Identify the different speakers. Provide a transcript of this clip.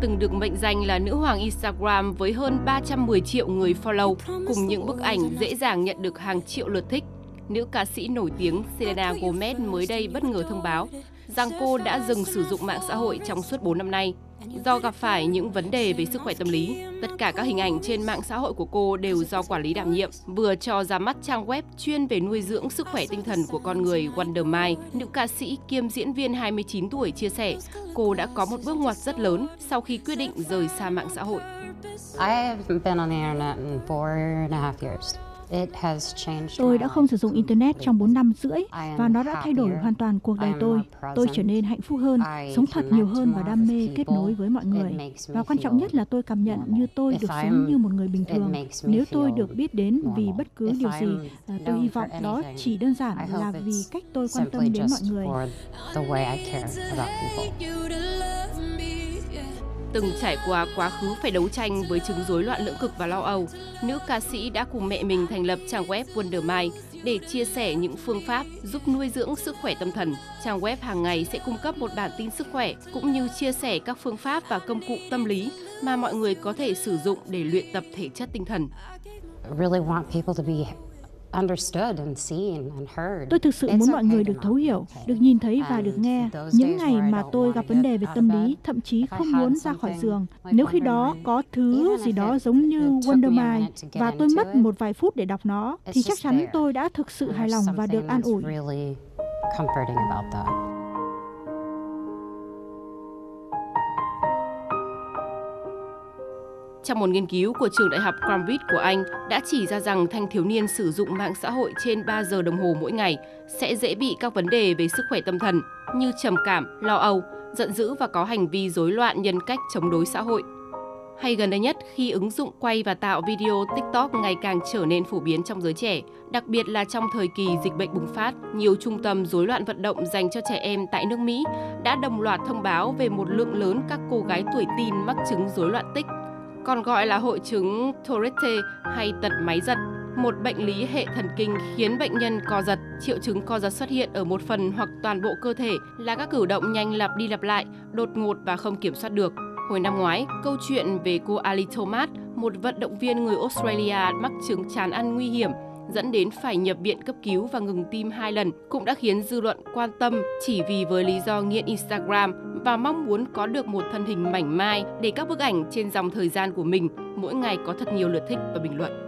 Speaker 1: từng được mệnh danh là nữ hoàng Instagram với hơn 310 triệu người follow, cùng những bức ảnh dễ dàng nhận được hàng triệu lượt thích. Nữ ca sĩ nổi tiếng Selena Gomez mới đây bất ngờ thông báo rằng cô đã dừng sử dụng mạng xã hội trong suốt 4 năm nay do gặp phải những vấn đề về sức khỏe tâm lý. Tất cả các hình ảnh trên mạng xã hội của cô đều do quản lý đảm nhiệm. Vừa cho ra mắt trang web chuyên về nuôi dưỡng sức khỏe tinh thần của con người Wonder Mai, nữ ca sĩ kiêm diễn viên 29 tuổi chia sẻ, cô đã có một bước ngoặt rất lớn sau khi quyết định rời xa mạng xã hội.
Speaker 2: I haven't been on the internet in four and a half years.
Speaker 3: Tôi đã không sử dụng Internet trong 4 năm rưỡi và nó đã thay đổi hoàn toàn cuộc đời tôi. Tôi trở nên hạnh phúc hơn, sống thật nhiều hơn và đam mê kết nối với mọi người. Và quan trọng nhất là tôi cảm nhận như tôi được sống như một người bình thường. Nếu tôi được biết đến vì bất cứ điều gì, à, tôi hy vọng đó chỉ đơn giản là vì cách tôi quan tâm đến mọi người
Speaker 1: từng trải qua quá khứ phải đấu tranh với chứng rối loạn lưỡng cực và lo âu, nữ ca sĩ đã cùng mẹ mình thành lập trang web Wonder Mind để chia sẻ những phương pháp giúp nuôi dưỡng sức khỏe tâm thần. Trang web hàng ngày sẽ cung cấp một bản tin sức khỏe cũng như chia sẻ các phương pháp và công cụ tâm lý mà mọi người có thể sử dụng để luyện tập thể chất tinh thần.
Speaker 3: Tôi thực sự muốn mọi người được thấu hiểu, được nhìn thấy và được nghe. Những ngày mà tôi gặp vấn đề về tâm lý, thậm chí không muốn ra khỏi giường. Nếu khi đó có thứ gì đó giống như Wonder My và tôi mất một vài phút để đọc nó, thì chắc chắn tôi đã thực sự hài lòng và được an ủi.
Speaker 1: Trong một nghiên cứu của trường đại học Cambridge của Anh đã chỉ ra rằng thanh thiếu niên sử dụng mạng xã hội trên 3 giờ đồng hồ mỗi ngày sẽ dễ bị các vấn đề về sức khỏe tâm thần như trầm cảm, lo âu, giận dữ và có hành vi rối loạn nhân cách chống đối xã hội. Hay gần đây nhất khi ứng dụng quay và tạo video TikTok ngày càng trở nên phổ biến trong giới trẻ, đặc biệt là trong thời kỳ dịch bệnh bùng phát, nhiều trung tâm rối loạn vận động dành cho trẻ em tại nước Mỹ đã đồng loạt thông báo về một lượng lớn các cô gái tuổi teen mắc chứng rối loạn tích còn gọi là hội chứng Tourette hay tật máy giật, một bệnh lý hệ thần kinh khiến bệnh nhân co giật. Triệu chứng co giật xuất hiện ở một phần hoặc toàn bộ cơ thể là các cử động nhanh lặp đi lặp lại, đột ngột và không kiểm soát được. Hồi năm ngoái, câu chuyện về cô Ali Thomas, một vận động viên người Australia mắc chứng chán ăn nguy hiểm, dẫn đến phải nhập viện cấp cứu và ngừng tim hai lần cũng đã khiến dư luận quan tâm chỉ vì với lý do nghiện Instagram và mong muốn có được một thân hình mảnh mai để các bức ảnh trên dòng thời gian của mình mỗi ngày có thật nhiều lượt thích và bình luận.